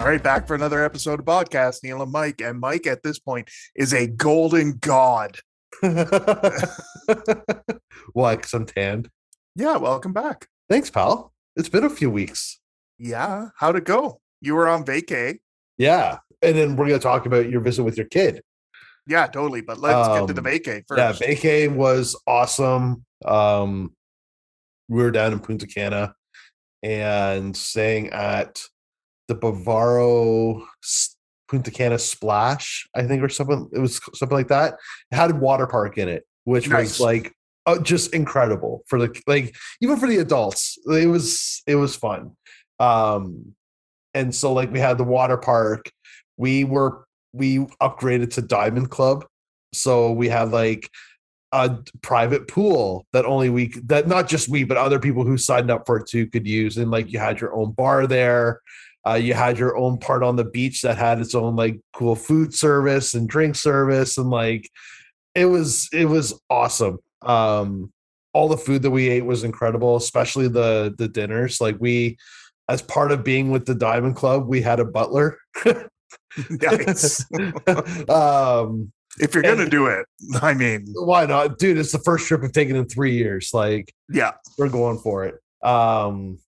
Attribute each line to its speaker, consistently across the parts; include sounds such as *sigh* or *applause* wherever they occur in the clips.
Speaker 1: All right, back for another episode of podcast. Neil and Mike, and Mike at this point is a golden god. *laughs*
Speaker 2: Why? Because I'm tanned.
Speaker 1: Yeah, welcome back.
Speaker 2: Thanks, pal. It's been a few weeks.
Speaker 1: Yeah, how'd it go? You were on vacay.
Speaker 2: Yeah, and then we're gonna talk about your visit with your kid.
Speaker 1: Yeah, totally. But let's get to the
Speaker 2: Um,
Speaker 1: vacay first.
Speaker 2: Yeah, vacay was awesome. Um, we were down in Punta Cana and staying at the Bavaro Punta Cana Splash, I think, or something. It was something like that. It had a water park in it, which
Speaker 1: Nice.
Speaker 2: was like uh, just incredible for the like even for the adults. It was it was fun. Um, and so like we had the water park. We were we upgraded to Diamond Club, so we had like a private pool that only we that not just we but other people who signed up for it too could use and like you had your own bar there uh, you had your own part on the beach that had its own like cool food service and drink service and like it was it was awesome. Um all the food that we ate was incredible especially the the dinners. Like we as part of being with the diamond club we had a butler. *laughs*
Speaker 1: Nice. *laughs*
Speaker 2: um
Speaker 1: if you're gonna
Speaker 2: and-
Speaker 1: do it, I mean,
Speaker 2: why not? Dude it's the first trip i've taken in three years. Like
Speaker 1: yeah,
Speaker 2: we're going for it. Um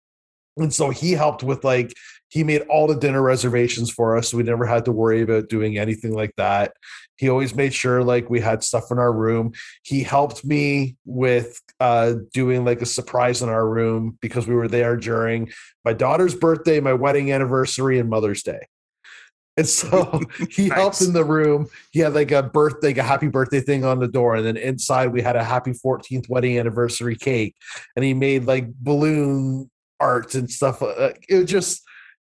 Speaker 2: and so he helped with like he made all the dinner reservations for us so we never had to worry about doing anything like that he always made sure like we had stuff in our room he helped me with uh doing like a surprise in our room because we were there during my daughter's birthday my wedding anniversary and mother's day and so *laughs* he helped in the room. He had like a birthday, like a happy birthday thing on the door. And then inside we had a happy 14th wedding anniversary cake. And he made like balloon art and stuff. Uh, It was just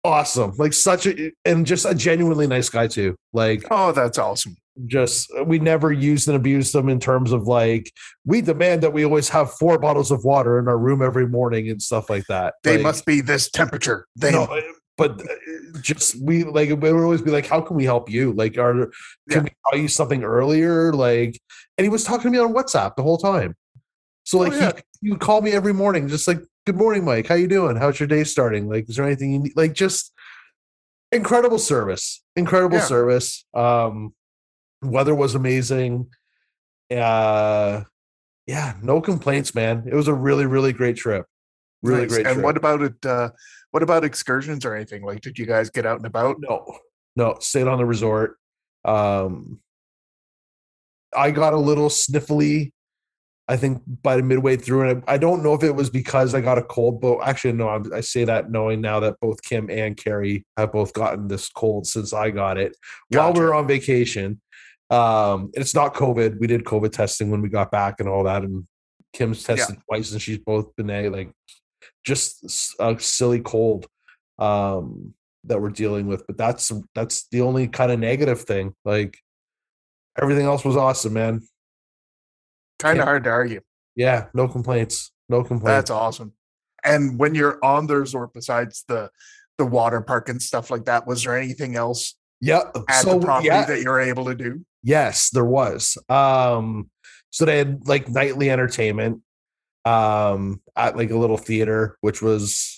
Speaker 2: awesome. Like such a and just a genuinely nice guy too. Like
Speaker 1: oh, that's awesome.
Speaker 2: just we never used and abused them in terms of like we demand that we always have four bottles of water in our room every morning and stuff like that.
Speaker 1: They
Speaker 2: Like,
Speaker 1: must be this temperature. They
Speaker 2: no, but uh, just we like we would always be like, how can we help you? Like, are can
Speaker 1: Yeah.
Speaker 2: we tell you something earlier? Like, and he was talking to me on WhatsApp the whole time. So like
Speaker 1: Oh, yeah.
Speaker 2: he, he would call me every morning, just like, "Good morning, Mike. How you doing? How's your day starting? Like, is there anything you need?" Like, just incredible service, incredible
Speaker 1: Yeah.
Speaker 2: service. Um, weather was amazing. Uh, yeah, no complaints, man. It was a really, really great trip. Really
Speaker 1: Nice.
Speaker 2: great.
Speaker 1: And
Speaker 2: trip.
Speaker 1: what about it? Uh, what about excursions or anything? Like, did you guys get out and about?
Speaker 2: No, no, stayed on the resort. Um, I got a little sniffly, I think, by the midway through, and I, I don't know if it was because I got a cold. But actually, no, I'm, I say that knowing now that both Kim and Carrie have both gotten this cold since I got it while we
Speaker 1: Gotcha.
Speaker 2: were on vacation. Um, it's not COVID. We did COVID testing when we got back and all that, and Kim's tested twice, and she's both been a like just a silly cold um that we're dealing with but that's that's the only kind of negative thing like everything else was awesome man
Speaker 1: Kind of hard to argue.
Speaker 2: yeah no complaints no complaints
Speaker 1: That's awesome. And when you're on the resort, besides the the water park and stuff like that, was there anything else
Speaker 2: yeah
Speaker 1: at
Speaker 2: so
Speaker 1: the property
Speaker 2: yeah
Speaker 1: that you're able to do?
Speaker 2: yes there was um so they had like nightly entertainment um at like a little theater which was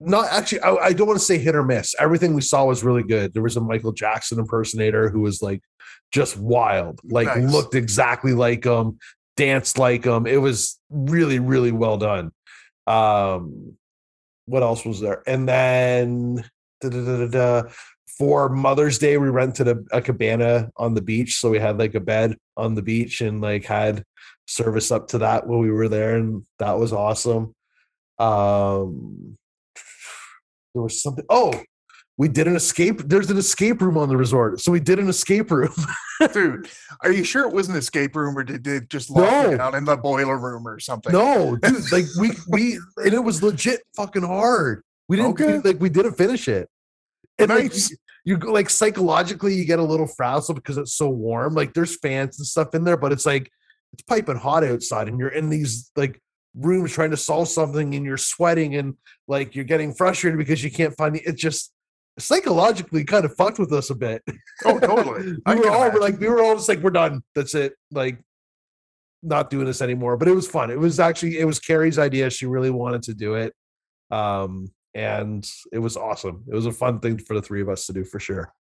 Speaker 2: not actually I, I don't want to say hit or miss. Everything we saw was really good. There was a michael jackson impersonator who was like just wild like
Speaker 1: Nice.
Speaker 2: looked exactly like him danced like him. It was really really well done. Um what else was there? And then da-da-da-da-da. for mother's day we rented a, a cabana on the beach so we had like a bed on the beach and like had service up to that when we were there and that was awesome. Um there was something oh we did an escape there's an escape room on the resort so we did an escape room *laughs*
Speaker 1: Dude, are you sure it was an escape room or did they just lock
Speaker 2: No.
Speaker 1: down in the boiler room or something?
Speaker 2: no *laughs* dude like we we and it was legit fucking hard we didn't
Speaker 1: Okay.
Speaker 2: like we didn't finish it and
Speaker 1: Nice.
Speaker 2: you, you go like psychologically you get a little frazzled because it's so warm like there's fans and stuff in there but it's like it's piping hot outside and you're in these like rooms trying to solve something and you're sweating and like you're getting frustrated because you can't find it. it just psychologically kind of fucked with us a bit
Speaker 1: Oh, totally. *laughs*
Speaker 2: We were all like we were all just like we're done that's it like not doing this anymore but it was fun it was actually it was carrie's idea she really wanted to do it um and it was awesome. It was a fun thing for the three of us to do for sure.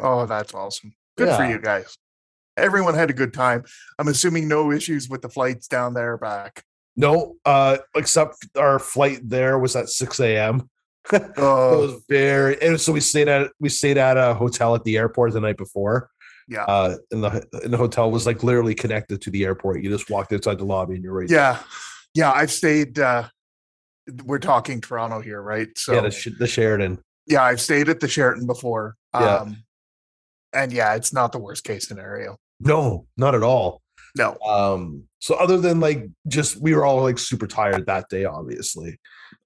Speaker 1: Oh, that's awesome. Good for you guys. Everyone had a good time. I'm assuming no issues with the flights down there back.
Speaker 2: No, uh, except our flight there was at 6 a.m. *laughs* It
Speaker 1: Oh,
Speaker 2: was very and so we stayed at we stayed at a hotel at the airport the night before.
Speaker 1: yeah.
Speaker 2: Uh and the and the hotel was like literally connected to the airport. You just walked inside the lobby and you're right.
Speaker 1: yeah. Yeah. I've stayed, uh, we're talking Toronto here, right? So,
Speaker 2: yeah, the, the Sheraton.
Speaker 1: yeah, I've stayed at the Sheraton before.
Speaker 2: Yeah.
Speaker 1: Um, and yeah, it's not the worst case scenario.
Speaker 2: No, not at all.
Speaker 1: No.
Speaker 2: Um, so other than like just we were all like super tired that day, obviously.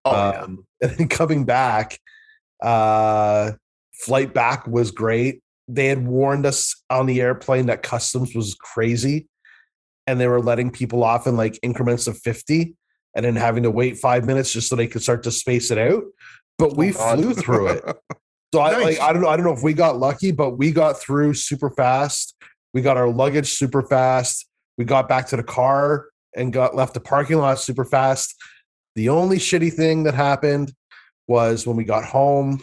Speaker 1: Oh, yeah.
Speaker 2: um, *laughs* and then coming back, uh, flight back was great. They had warned us on the airplane that customs was crazy, and they were letting people off in like increments of fifty, and then having to wait five minutes just so they could start to space it out. But we
Speaker 1: Oh,
Speaker 2: flew through it. *laughs* So I like I don't know I don't know if we got lucky, but we got through super fast. We got our luggage super fast. We got back to the car and got left the parking lot super fast. The only shitty thing that happened was when we got home,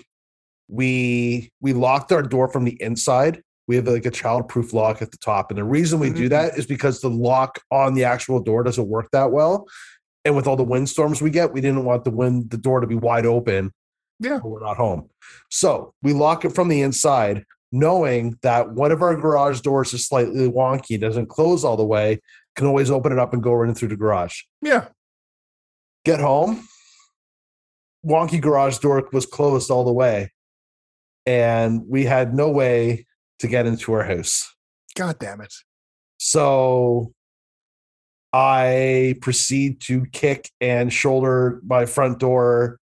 Speaker 2: we we locked our door from the inside. We have like a child-proof lock at the top, and the reason we do
Speaker 1: Mhm.
Speaker 2: that is because the lock on the actual door doesn't work that well. And with all the windstorms we get, we didn't want the wind the door to be wide open
Speaker 1: Yeah.
Speaker 2: when we're not home. So we lock it from the inside, knowing that one of our garage doors is slightly wonky, doesn't close all the way, can always open it up and go right in through the garage.
Speaker 1: Yeah.
Speaker 2: Get home, wonky garage door was closed all the way, and we had no way to get into our house.
Speaker 1: God damn it.
Speaker 2: So I proceed to kick and shoulder my front door,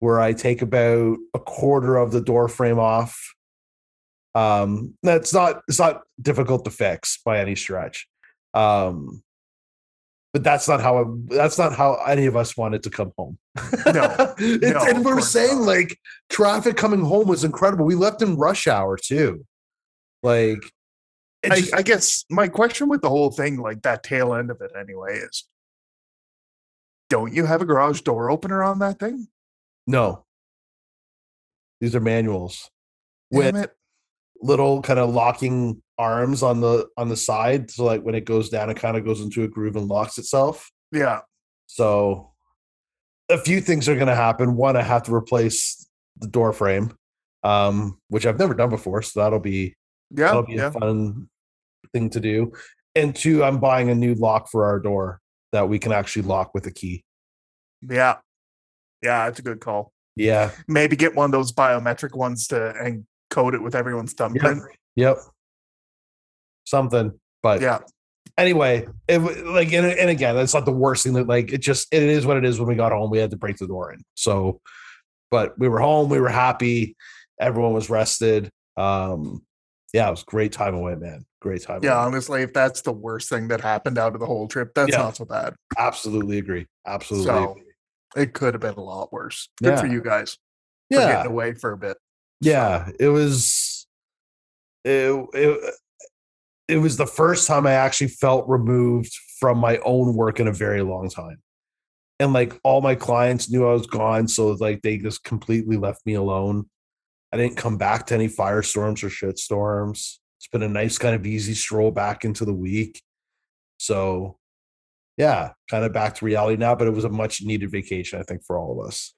Speaker 2: where I take about a quarter of the door frame off. Um, that's not it's not difficult to fix by any stretch. Um, but that's not how I, that's not how any of us wanted to come home. *laughs*
Speaker 1: No. *laughs* No,
Speaker 2: and we're saying
Speaker 1: not.
Speaker 2: like traffic coming home was incredible. We left in rush hour too. Like
Speaker 1: I,
Speaker 2: just-
Speaker 1: I guess my question with the whole thing, like that tail end of it anyway, is don't you have a garage door opener on that thing?
Speaker 2: No. These are manuals
Speaker 1: Damn
Speaker 2: with
Speaker 1: it.
Speaker 2: Little kind of locking arms on the on the side. So like when it goes down, it kind of goes into a groove and locks itself.
Speaker 1: Yeah.
Speaker 2: So a few things are gonna happen. One, I have to replace the door frame, um, which I've never done before. So that'll be
Speaker 1: Yeah.
Speaker 2: that'll be
Speaker 1: Yeah.
Speaker 2: a fun thing to do. And two, I'm buying a new lock for our door that we can actually lock with a key.
Speaker 1: Yeah. Yeah. It's a good call.
Speaker 2: Yeah.
Speaker 1: Maybe get one of those biometric ones to and code it with everyone's
Speaker 2: Yep.
Speaker 1: thumbprint.
Speaker 2: Yep. Something. But
Speaker 1: Yeah.
Speaker 2: anyway, it like and, and again, that's not the worst thing that like it just it is what it is when we got home. We had to break the door in. So but we were home, we were happy, everyone was rested. Um yeah, it was a great time away, man. Great time.
Speaker 1: Yeah.
Speaker 2: away.
Speaker 1: Honestly, if that's the worst thing that happened out of the whole trip, that's
Speaker 2: Yeah.
Speaker 1: not so bad.
Speaker 2: Absolutely agree. Absolutely.
Speaker 1: So
Speaker 2: agree.
Speaker 1: it could have been a lot worse. Good for you guys for
Speaker 2: yeah.
Speaker 1: getting away for a bit.
Speaker 2: Yeah, it was it, it it was the first time I actually felt removed from my own work in a very long time. And like all my clients knew I was gone, so like they just completely left me alone. I didn't come back to any firestorms or shit storms. It's been a nice kind of easy stroll back into the week. So yeah, kind of back to reality now, but it was a much needed vacation, I think, for all of us.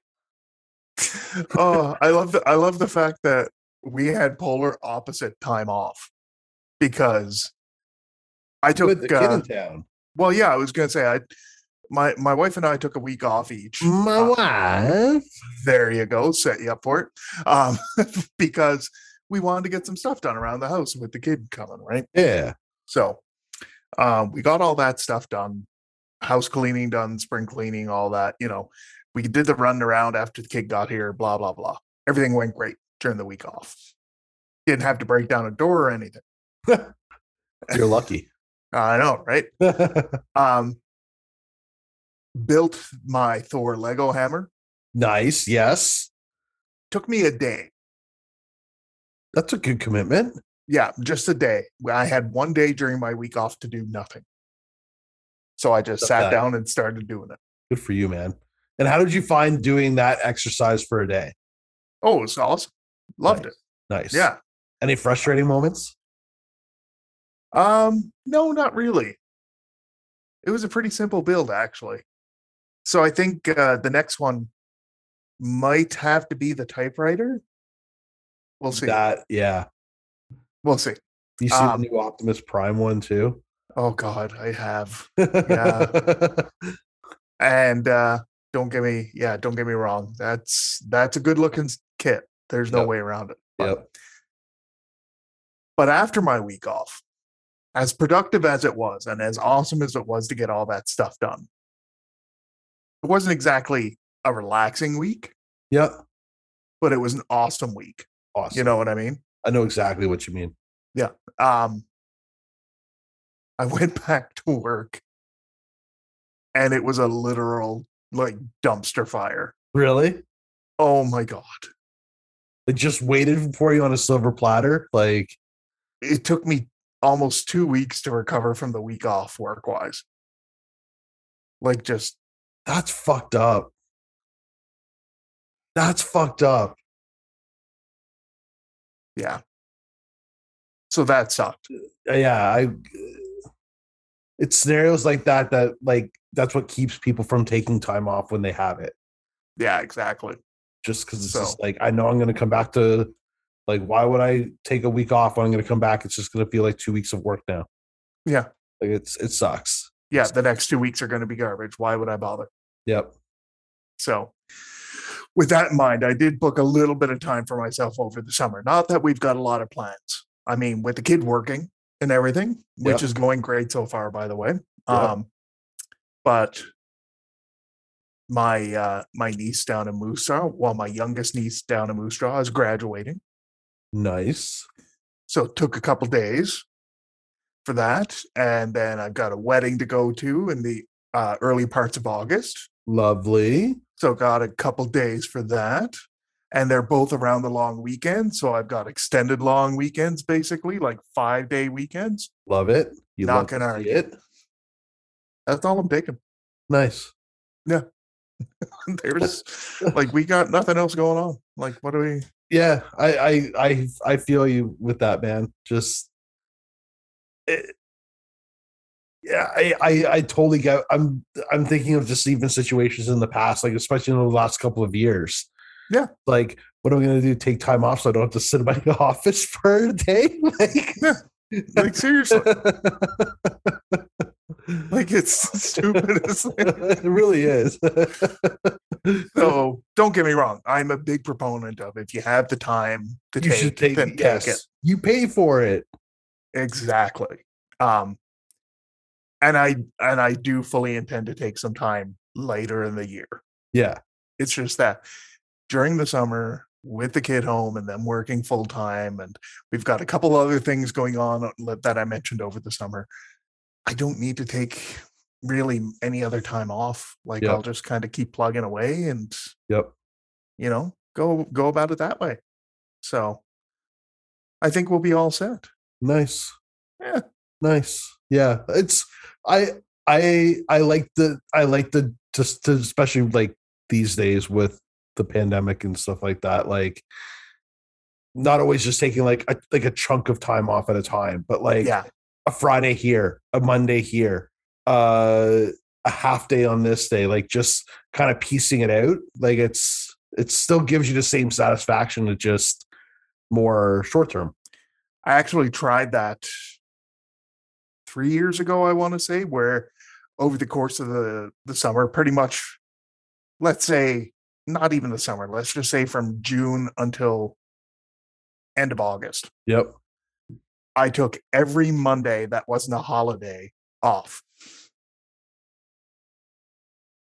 Speaker 1: Oh, I love the I love the fact that we had polar opposite time off because I
Speaker 2: With
Speaker 1: took
Speaker 2: the kid
Speaker 1: uh,
Speaker 2: in town.
Speaker 1: well, yeah, I was gonna say I my my wife and I took a week off each.
Speaker 2: My
Speaker 1: Uh,
Speaker 2: wife.
Speaker 1: there you go, set you up for it. Um, *laughs* because we wanted to get some stuff done around the house with the kid coming, right?
Speaker 2: Yeah.
Speaker 1: So um, we got all that stuff done, house cleaning done, spring cleaning, all that. You know, we did the run around after the kid got here, blah, blah, blah. Everything went great during the week off. Didn't have to break down a door or anything. *laughs*
Speaker 2: You're lucky. *laughs*
Speaker 1: I know, right? *laughs* Um, built my Thor Lego hammer.
Speaker 2: nice. Yes.
Speaker 1: Took me a day.
Speaker 2: That's a good commitment.
Speaker 1: Yeah, just a day. I had one day during my week off to do nothing. So I just sat
Speaker 2: that.
Speaker 1: down and started doing it.
Speaker 2: Good for you, man. And how did you find doing that exercise for a day?
Speaker 1: Oh, it's awesome. Loved
Speaker 2: Nice.
Speaker 1: it.
Speaker 2: Nice.
Speaker 1: Yeah.
Speaker 2: Any frustrating moments?
Speaker 1: Um, no, not really. It was a pretty simple build, actually. So I think uh, the next one might have to be the typewriter. We'll see.
Speaker 2: That yeah.
Speaker 1: We'll see.
Speaker 2: You see
Speaker 1: Um,
Speaker 2: the new Optimus Prime one too?
Speaker 1: Oh God, I have. *laughs*
Speaker 2: Yeah. *laughs*
Speaker 1: And uh don't get me, yeah, don't get me wrong. That's that's a good looking kit. There's no
Speaker 2: Yep.
Speaker 1: way around it. But,
Speaker 2: yep.
Speaker 1: but after my week off, as productive as it was, and as awesome as it was to get all that stuff done, it wasn't exactly a relaxing week,
Speaker 2: Yep.
Speaker 1: but it was an awesome week.
Speaker 2: Awesome.
Speaker 1: You know what I mean?
Speaker 2: I know exactly what you mean. Yeah.
Speaker 1: Um I *laughs* went back to work and it was a literal like dumpster fire.
Speaker 2: Really?
Speaker 1: Oh my god.
Speaker 2: It just waited for you on a silver platter? Like
Speaker 1: It took me almost 2 weeks to recover from the week off work-wise. Like just
Speaker 2: that's fucked up. That's fucked up.
Speaker 1: yeah. So that sucked.
Speaker 2: Uh, yeah i it's scenarios like that that like that's what keeps people from taking time off when they have it
Speaker 1: Yeah, exactly.
Speaker 2: just because it's
Speaker 1: So-
Speaker 2: just like i know i'm going to come back to like why would i take a week off when i'm going to come back it's just going to feel like two weeks of work now
Speaker 1: Yeah.
Speaker 2: like it's it sucks
Speaker 1: Yeah, the next 2 weeks are going to be garbage. Why would I bother?
Speaker 2: yep
Speaker 1: So, with that in mind, I did book a little bit of time for myself over the summer. Not that we've got a lot of plans. I mean, with the kid working and everything, which
Speaker 2: Yep.
Speaker 1: is going great so far, by the way.
Speaker 2: Yep.
Speaker 1: Um, but my uh, my niece down in Moose Jaw, well, my youngest niece down in Moose Jaw is graduating,
Speaker 2: nice
Speaker 1: so it took a couple days for that, and then I've got a wedding to go to in the uh, early parts of August.
Speaker 2: lovely
Speaker 1: So got a couple days for that. And they're both around the long weekend. So I've got extended long weekends, basically, like five day weekends.
Speaker 2: love it you
Speaker 1: Not
Speaker 2: love
Speaker 1: gonna argue.
Speaker 2: it
Speaker 1: That's all I'm taking.
Speaker 2: nice Yeah. *laughs*
Speaker 1: There's like we got nothing else going on. Like, what do we
Speaker 2: yeah i i i, I feel you with that man just it, yeah I, I i totally get i'm i'm thinking of just even situations in the past like especially in the last couple of years
Speaker 1: Yeah.
Speaker 2: like what am i going to do take time off so i don't have to sit in my *laughs* office for a day *laughs* like
Speaker 1: Yeah. like seriously? *laughs* like it's *laughs* stupid. as *laughs*
Speaker 2: it really is
Speaker 1: So don't get me wrong. I'm a big proponent of if you have the time to
Speaker 2: you
Speaker 1: take,
Speaker 2: should take
Speaker 1: then
Speaker 2: it
Speaker 1: take
Speaker 2: yes
Speaker 1: it.
Speaker 2: you pay for it
Speaker 1: Exactly. Um and I and I do fully intend to take some time later in the year.
Speaker 2: yeah
Speaker 1: It's just that during the summer with the kid home and them working full time and we've got a couple other things going on uh, that I mentioned over the summer. I don't need to take really any other time off. Like
Speaker 2: Yep.
Speaker 1: I'll just kind of keep plugging away and
Speaker 2: yep
Speaker 1: you know, go go about it that way. So I think we'll be all set.
Speaker 2: Nice.
Speaker 1: Yeah.
Speaker 2: Nice. Yeah. It's I I I like the I like the just to, especially like these days with the pandemic and stuff like that. Like not always just taking like a like a chunk of time off at a time, but like
Speaker 1: Yeah.
Speaker 2: A Friday here, a Monday here, uh a half day on this day, like just kind of piecing it out. Like it's it still gives you the same satisfaction to just more short term.
Speaker 1: I actually tried that three years ago, I want to say, where over the course of the, the summer, pretty much, let's say, not even the summer, let's just say from June until end of August,
Speaker 2: Yep.
Speaker 1: I took every Monday that wasn't a holiday off.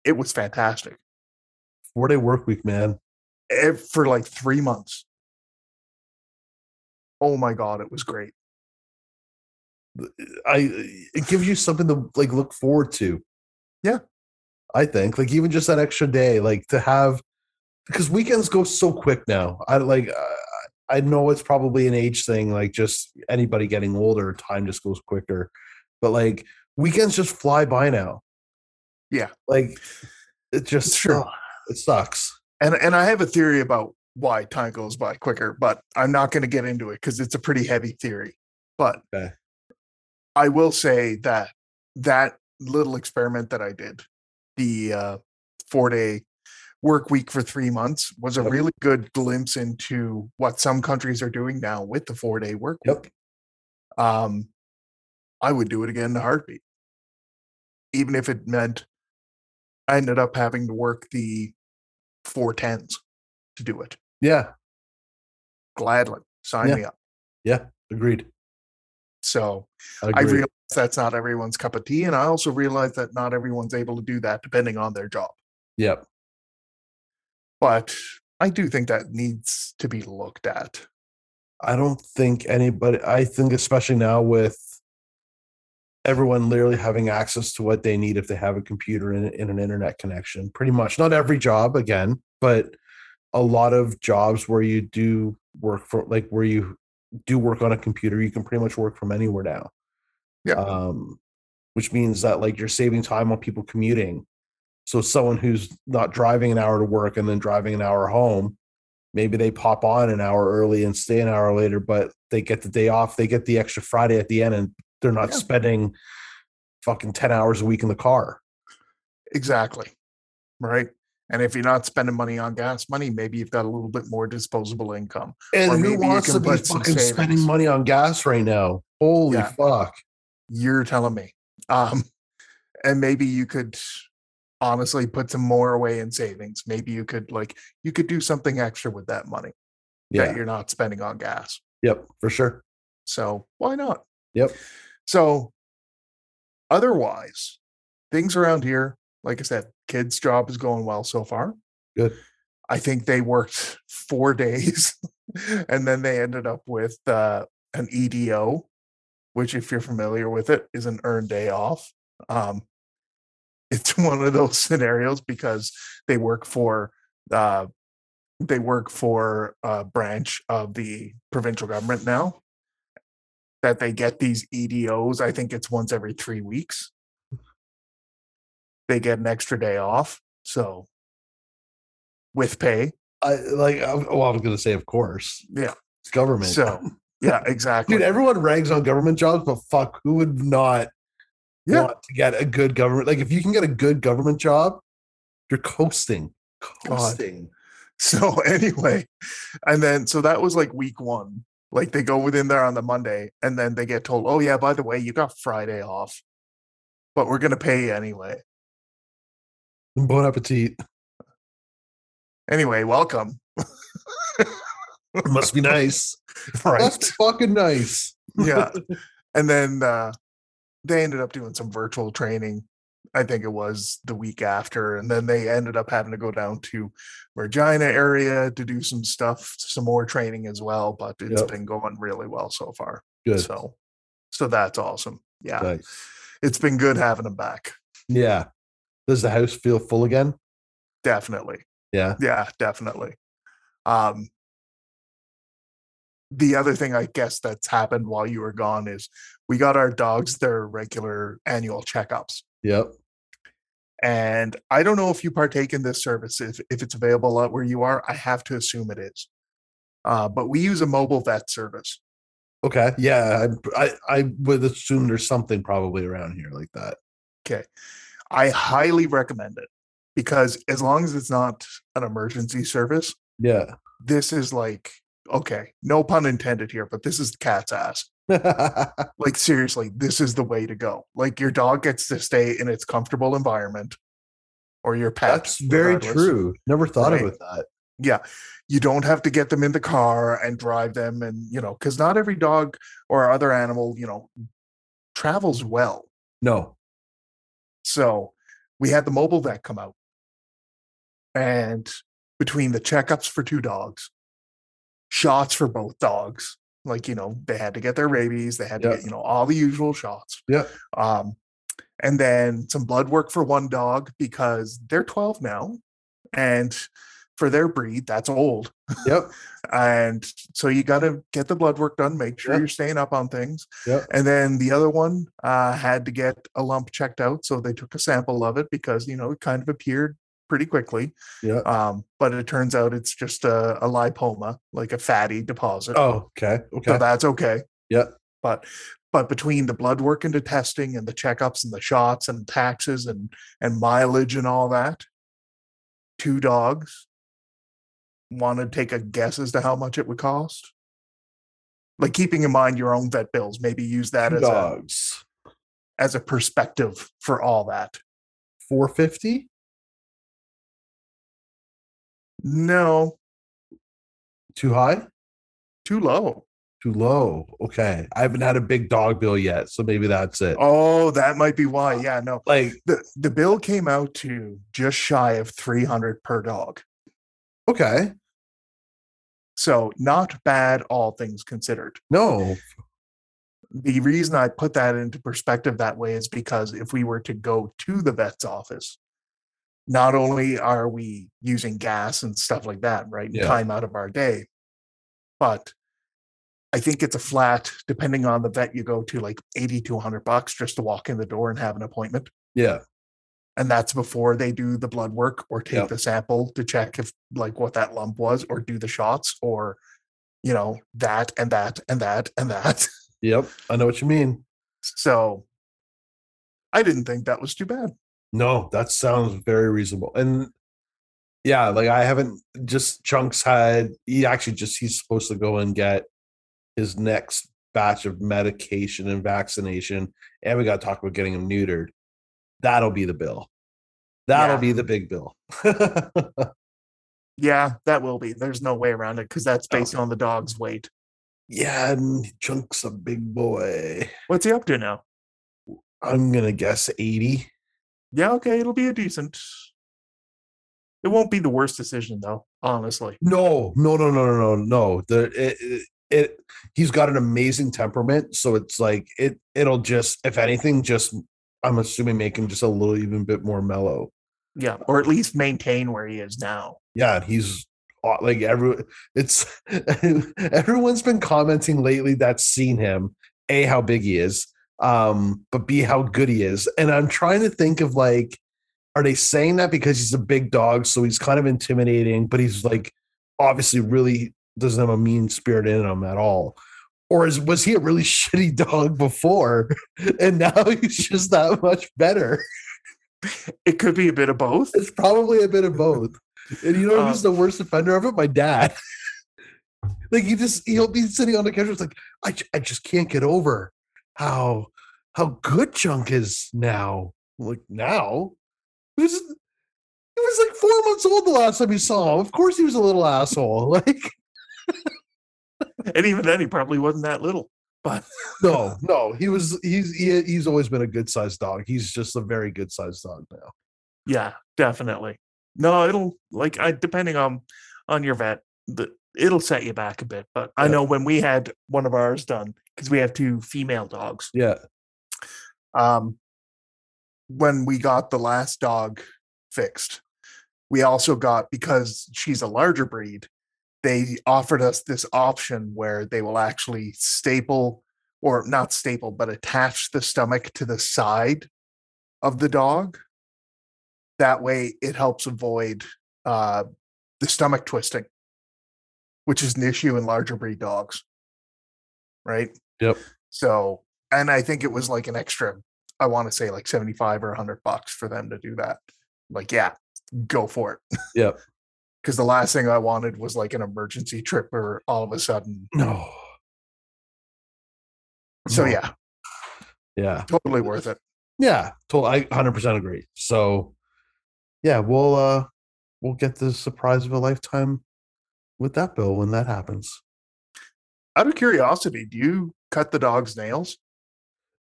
Speaker 1: It was fantastic
Speaker 2: Four day work week, man.
Speaker 1: For like three months. Oh my God, it was great.
Speaker 2: I it gives you something to like look forward to.
Speaker 1: Yeah.
Speaker 2: I think like even just that extra day, like to have because weekends go so quick now. I like uh, I know it's probably an age thing, like just anybody getting older, time just goes quicker. But like weekends just fly by now.
Speaker 1: Yeah.
Speaker 2: Like it just
Speaker 1: true.
Speaker 2: oh, it sucks.
Speaker 1: And and I have a theory about why time goes by quicker, but I'm not going to get into it because it's a pretty heavy theory. But
Speaker 2: Okay.
Speaker 1: I will say that that little experiment that I did, the uh, four day work week for three months, was a
Speaker 2: Yep.
Speaker 1: really good glimpse into what some countries are doing now with the four day work
Speaker 2: Yep.
Speaker 1: week. Um, I would do it again in a heartbeat, even if it meant I ended up having to work the four tens to do it.
Speaker 2: Yeah,
Speaker 1: Gladly, sign
Speaker 2: Yeah.
Speaker 1: me up.
Speaker 2: yeah, agreed.
Speaker 1: So I realize that's not everyone's cup of tea, and I also realize that not everyone's able to do that depending on their job.
Speaker 2: Yep.
Speaker 1: But I do think that needs to be looked at.
Speaker 2: I don't think anybody, I think, especially now with everyone literally having access to what they need if they have a computer and, and an internet connection, pretty much. Not every job, again, but a lot of jobs where you do work for, like, where you do work on a computer, you can pretty much work from anywhere now.
Speaker 1: Yeah.
Speaker 2: Um, which means that, like, you're saving time on people commuting. So, someone who's not driving an hour to work and then driving an hour home, maybe they pop on an hour early and stay an hour later, but they get the day off. They get the extra Friday at the end, and they're not
Speaker 1: Yeah.
Speaker 2: spending fucking 10 hours a week in the car.
Speaker 1: Exactly. Right. And if you're not spending money on gas money, maybe you've got a little bit more disposable income.
Speaker 2: And who wants to be fucking spending money on gas right now? Holy
Speaker 1: Yeah.
Speaker 2: fuck.
Speaker 1: You're telling me. Um, and maybe you could honestly put some more away in savings. Maybe you could like you could do something extra with that money
Speaker 2: Yeah.
Speaker 1: that you're not spending on gas.
Speaker 2: Yep. For sure.
Speaker 1: So why not?
Speaker 2: Yep.
Speaker 1: So otherwise, things around here, like I said, kids' job is going well so far.
Speaker 2: Good.
Speaker 1: I think they worked four *laughs* days and then they ended up with uh, an EDO, which, if you're familiar with it, is an earned day off. Um, it's *laughs* one of those scenarios because they work for uh, they work for a branch of the provincial government now that they get these EDOs. I think it's once every three weeks. They get an extra day off. So with pay.
Speaker 2: I like, well, I was going to say, of course,
Speaker 1: Yeah.
Speaker 2: it's government.
Speaker 1: So yeah, *laughs* exactly.
Speaker 2: Dude, everyone rags on government jobs, but fuck, who would not
Speaker 1: Yeah.
Speaker 2: want to get a good government? Like, if you can get a good government job, you're coasting. Coasting. *laughs*
Speaker 1: So anyway, and then so that was like week one. Like they go within there on the Monday, and then they get told, "Oh yeah, by the way, you got Friday off, but we're gonna pay you anyway."
Speaker 2: Bon appetit.
Speaker 1: Anyway, welcome.
Speaker 2: Must be nice. *laughs*
Speaker 1: right?
Speaker 2: That's fucking nice.
Speaker 1: yeah. *laughs* And then uh, they ended up doing some virtual training. I think it was the week after, and then they ended up having to go down to Regina area to do some stuff, some more training as well. But it's
Speaker 2: Yep.
Speaker 1: been going really well so far.
Speaker 2: Good.
Speaker 1: So, so that's awesome. Yeah,
Speaker 2: Nice.
Speaker 1: it's been good having them back.
Speaker 2: Yeah. Does the house feel full again?
Speaker 1: Definitely.
Speaker 2: Yeah.
Speaker 1: Yeah, definitely. Um, the other thing I guess that's happened while you were gone is we got our dogs their regular annual checkups.
Speaker 2: Yep.
Speaker 1: And I don't know if you partake in this service, if, if it's available out where you are. I have to assume it is. Uh, but we use a mobile vet service.
Speaker 2: Okay. Yeah. I, I I would assume there's something probably around here like that. Okay.
Speaker 1: I highly recommend it because as long as it's not an emergency service,
Speaker 2: Yeah.
Speaker 1: this is like, okay, no pun intended here, but this is the cat's ass. *laughs* Like, seriously, this is the way to go. Like, your dog gets to stay in its comfortable environment or your pet.
Speaker 2: That's very true. Never thought
Speaker 1: Right.
Speaker 2: of it that.
Speaker 1: yeah you don't have to get them in the car and drive them and you know because not every dog or other animal you know travels well
Speaker 2: No.
Speaker 1: so we had the mobile vet come out and between the checkups for two dogs shots for both dogs like you know they had to get their rabies they had to
Speaker 2: Yeah.
Speaker 1: get you know all the usual shots
Speaker 2: Yeah.
Speaker 1: um and then some blood work for one dog because they're 12 now and for their breed that's old
Speaker 2: Yep. *laughs*
Speaker 1: and so you got to get the blood work done make sure
Speaker 2: Yep.
Speaker 1: you're staying up on things
Speaker 2: Yep.
Speaker 1: and then the other one uh, had to get a lump checked out so they took a sample of it because you know it kind of appeared pretty quickly.
Speaker 2: Yeah.
Speaker 1: Um, but it turns out it's just a, a lipoma, like a fatty deposit.
Speaker 2: Oh, okay. Okay.
Speaker 1: So that's okay.
Speaker 2: Yeah.
Speaker 1: But but between the blood work and the testing and the checkups and the shots and taxes and and mileage and all that, two dogs. Want to take a guess as to how much it would cost? Like keeping in mind your own vet bills, maybe use that
Speaker 2: Two
Speaker 1: as a,
Speaker 2: dogs.
Speaker 1: as a perspective for all that.
Speaker 2: 450?
Speaker 1: No,
Speaker 2: Too high?
Speaker 1: too low.
Speaker 2: Too low. Okay. I haven't had a big dog bill yet, so maybe that's it.
Speaker 1: Oh, that might be why. Uh, yeah, no.
Speaker 2: Like,
Speaker 1: The the bill came out to just shy of 300 per dog.
Speaker 2: okay.
Speaker 1: So not bad all things considered.
Speaker 2: No.
Speaker 1: The reason I put that into perspective that way is because if we were to go to the vet's office, not only are we using gas and stuff like that, right?
Speaker 2: Yeah.
Speaker 1: Time out of our day, but I think it's a flat, depending on the vet you go to, like 80 to 100 bucks just to walk in the door and have an appointment.
Speaker 2: Yeah.
Speaker 1: and that's before they do the blood work or take
Speaker 2: Yep.
Speaker 1: the sample to check if like what that lump was or do the shots or you know that and that and that and that *laughs*
Speaker 2: Yep. I know what you mean.
Speaker 1: so i didn't think that was too bad
Speaker 2: No, that sounds very reasonable. And yeah, like I haven't just chunks had he actually just he's supposed to go and get his next batch of medication and vaccination. And we got to talk about getting him neutered. That'll be the bill. That'll
Speaker 1: Yeah.
Speaker 2: be the big bill. *laughs*
Speaker 1: yeah that will be there's no way around it because that's based on the dog's weight
Speaker 2: yeah, and chunks a big boy.
Speaker 1: what's he up to now
Speaker 2: I'm gonna guess 80.
Speaker 1: Yeah okay it'll be a decent it won't be the worst decision though honestly
Speaker 2: No, no, no, no, no, no, no. The it, it, it he's got an amazing temperament, so it's like it it'll just if anything, just I'm assuming make him just a little even bit more mellow.
Speaker 1: yeah or at least maintain where he is now
Speaker 2: Yeah, he's uh, like every it's *laughs* everyone's been commenting lately that's seen him a how big he is um but b how good he is and i'm trying to think of like are they saying that because he's a big dog so he's kind of intimidating but he's like obviously really doesn't have a mean spirit in him at all or is was he a really *laughs* shitty dog before *laughs* and now *laughs* he's just that much better
Speaker 1: it could be a bit of both
Speaker 2: it's probably a bit of both. And you know
Speaker 1: Um,
Speaker 2: who's the worst offender of it? My dad. like he just he'll be sitting on the couch. It's like I, I just can't get over how how good Chunk is now. Like now, he was he was like four months old the last time you saw him. Of course, he was a little asshole. *laughs* Like
Speaker 1: and even then he probably wasn't that little but
Speaker 2: no, no, he was he's he, he's always been a good sized dog. He's just a very good sized dog now.
Speaker 1: Yeah, definitely. No, it'll like I depending on on your vet, the it'll set you back a bit. But I know when we had one of ours done because we have two female dogs.
Speaker 2: Yeah,
Speaker 1: Um, when we got the last dog fixed, we also got because she's a larger breed. They offered us this option where they will actually staple or not staple, but attach the stomach to the side of the dog. That way, it helps avoid uh, the stomach twisting, which is an issue in larger breed dogs. Right.
Speaker 2: Yep.
Speaker 1: So, and I think it was like an extra, I want to say like 75 or 100 bucks for them to do that. Like, yeah, go for it. *laughs*
Speaker 2: Yep.
Speaker 1: Because the last thing I wanted was like an emergency trip or all of a sudden.
Speaker 2: no.
Speaker 1: So,
Speaker 2: No.
Speaker 1: yeah,
Speaker 2: yeah.
Speaker 1: totally worth it.
Speaker 2: Yeah, totally. I hundred percent agree. So, yeah, we'll uh we'll get the surprise of a lifetime with that bill when that happens.
Speaker 1: Out of curiosity, do you cut the dog's nails?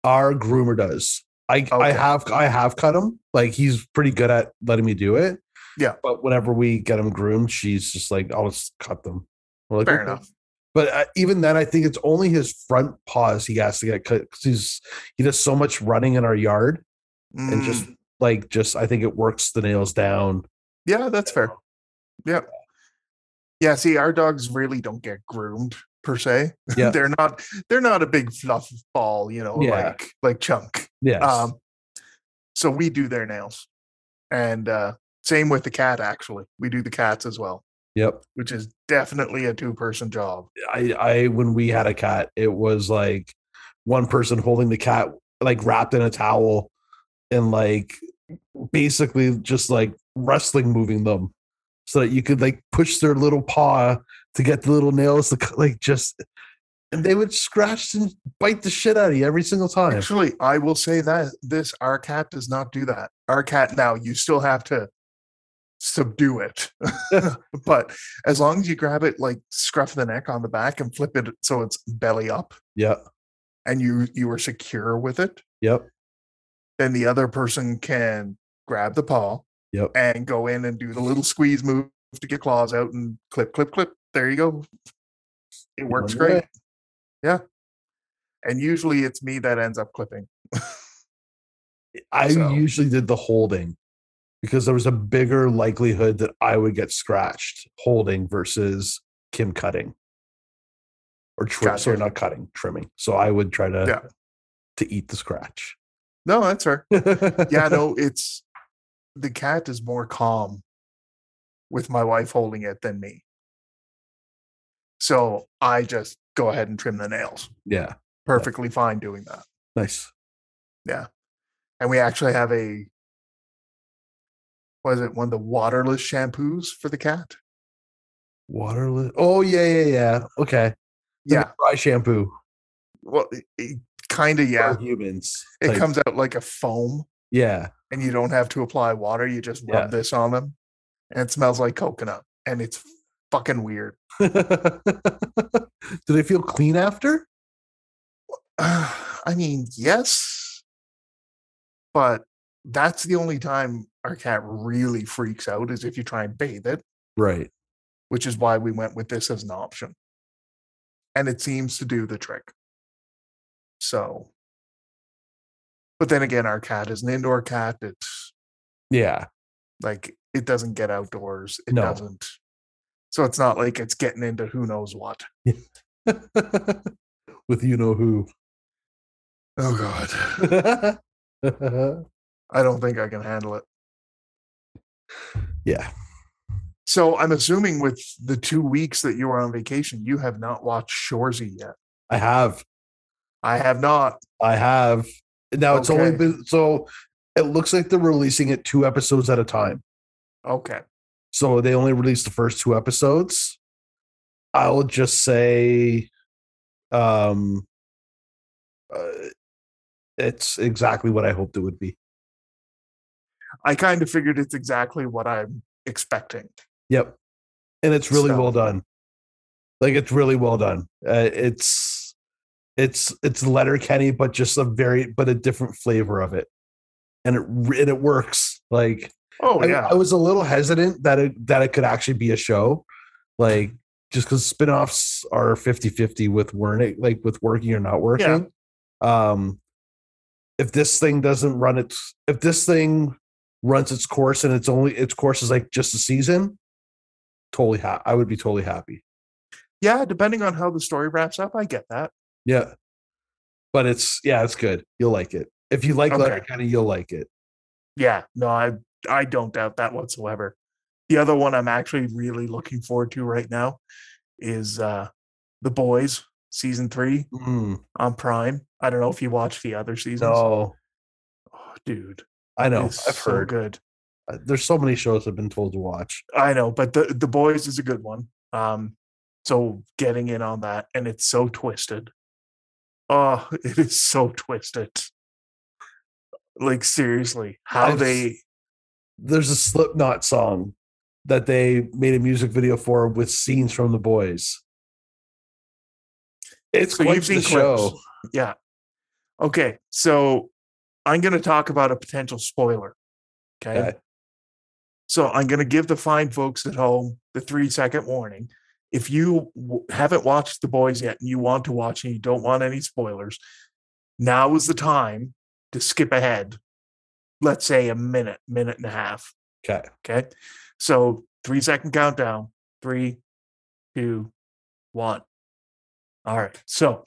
Speaker 2: Our groomer does. I I have I have cut him. Like he's pretty good at letting me do it.
Speaker 1: Yeah.
Speaker 2: But whenever we get him groomed, she's just like, I'll just cut them. We're like,
Speaker 1: Fair
Speaker 2: "Okay."
Speaker 1: enough.
Speaker 2: But uh, even then, I think it's only his front paws he has to get cut because he's he does so much running in our yard and
Speaker 1: Mm,
Speaker 2: just like just I think it works the nails down.
Speaker 1: yeah, that's fair. Yeah. Yeah. See, our dogs really don't get groomed per se. *laughs*
Speaker 2: Yeah.
Speaker 1: they're not, they're not a big fluff ball, you know,
Speaker 2: Yeah.
Speaker 1: like, like chunk.
Speaker 2: Yes.
Speaker 1: Um, so we do their nails. And uh Same with the cat, actually. We do the cats as well,
Speaker 2: Yep.
Speaker 1: which is definitely a two person job.
Speaker 2: I, I when we had a cat, it was like one person holding the cat like wrapped in a towel and like basically just like wrestling moving them so that you could like push their little paw to get the little nails to like just and they would scratch and bite the shit out of you every single time.
Speaker 1: Actually, I will say that this our cat does not do that. Our cat now, you still have to subdue it. *laughs* *laughs* but as long as you grab it like scruff the neck on the back and flip it so it's belly up
Speaker 2: Yeah,
Speaker 1: and you you are secure with it,
Speaker 2: Yep.
Speaker 1: then the other person can grab the paw
Speaker 2: Yep.
Speaker 1: and go in and do the little squeeze move to get claws out and clip, clip, clip. There you go. It works great.
Speaker 2: way.
Speaker 1: Yeah. And usually it's me that ends up clipping.
Speaker 2: I
Speaker 1: So-
Speaker 2: usually did the holding because there was a bigger likelihood that I would get scratched holding versus Kim cutting or trim. Sorry, not cutting, trimming. So I would try to
Speaker 1: Yeah.
Speaker 2: to eat the scratch.
Speaker 1: No, that's
Speaker 2: yeah,
Speaker 1: Yeah, no, *laughs* it's the cat is more calm with my wife holding it than me. So I just go ahead and trim the nails.
Speaker 2: Yeah,
Speaker 1: Perfectly fine doing that.
Speaker 2: nice. Yeah.
Speaker 1: And we actually have a was it, one of the waterless shampoos for the cat?
Speaker 2: Waterless. Oh yeah, yeah, yeah. Okay. The
Speaker 1: Yeah.
Speaker 2: dry shampoo.
Speaker 1: Well, kind of, yeah.
Speaker 2: for humans.
Speaker 1: It comes out like a foam
Speaker 2: Yeah.
Speaker 1: and you don't have to apply water. You just rub
Speaker 2: Yeah.
Speaker 1: this on them and it smells like coconut and it's fucking weird. *laughs*
Speaker 2: Do they feel clean after? *sighs*
Speaker 1: I mean, yes, but that's the only time our cat really freaks out is if you try and bathe it,
Speaker 2: Right.
Speaker 1: which is why we went with this as an option. And it seems to do the trick. So, but then again, our cat is an indoor cat. It's
Speaker 2: Yeah.
Speaker 1: like it doesn't get outdoors. It
Speaker 2: No.
Speaker 1: doesn't. So it's not like it's getting into who knows what. *laughs*
Speaker 2: With you know who.
Speaker 1: Oh God. *laughs* I don't think I can handle it.
Speaker 2: yeah.
Speaker 1: So I'm assuming with the two weeks that you were on vacation, you have not watched Shoresy yet.
Speaker 2: I have.
Speaker 1: I have not.
Speaker 2: I have. Now it's only been so it looks like they're releasing it two episodes at a time.
Speaker 1: Okay.
Speaker 2: So they only released the first two episodes. I'll just say um uh, it's exactly what I hoped it would be.
Speaker 1: I kind of figured it's exactly what I'm expecting.
Speaker 2: Yep. And it's really
Speaker 1: So-
Speaker 2: well done. Like it's really well done. Uh, it's it's it's Letterkenny, but just a very but a different flavor of it. And it and it works. Like
Speaker 1: Oh
Speaker 2: I,
Speaker 1: yeah.
Speaker 2: I was a little hesitant that it that it could actually be a show. Like just because spin-offs are 50-50 with working like with working or not working. Um if this thing doesn't run its if this thing runs its course and it's only its course is like just a season, totally ha- I would be totally happy.
Speaker 1: yeah, depending on how the story wraps up, I get that.
Speaker 2: Yeah. But it's yeah, it's good. You'll like it. If you like
Speaker 1: Okay.
Speaker 2: Letterkenny, you'll like it.
Speaker 1: Yeah, no, I I don't doubt that whatsoever. The other one I'm actually really looking forward to right now is uh The Boys season 3
Speaker 2: Mm,
Speaker 1: on Prime. I don't know if you watched the other seasons.
Speaker 2: no,
Speaker 1: Oh, dude.
Speaker 2: I know. I've
Speaker 1: so
Speaker 2: heard.
Speaker 1: good.
Speaker 2: Uh, There's so many shows I've been told to watch.
Speaker 1: I know, but the the boys is a good one. Um, so getting in on that, and it's so twisted. Oh, *laughs* it is so twisted. Like seriously, how
Speaker 2: I've-
Speaker 1: they
Speaker 2: There's a Slipknot song that they made a music video for with scenes from the boys. It's
Speaker 1: so
Speaker 2: quite the show.
Speaker 1: Yeah. Okay, so I'm going to talk about a potential spoiler. Okay.
Speaker 2: Okay.
Speaker 1: So I'm going to give the fine folks at home the three second warning. If you w- haven't watched The Boys yet and you want to watch and you don't want any spoilers, now is the time to skip ahead. Let's say a minute, minute and a half.
Speaker 2: Okay.
Speaker 1: Okay. So three second countdown. Three, two, one. All right. So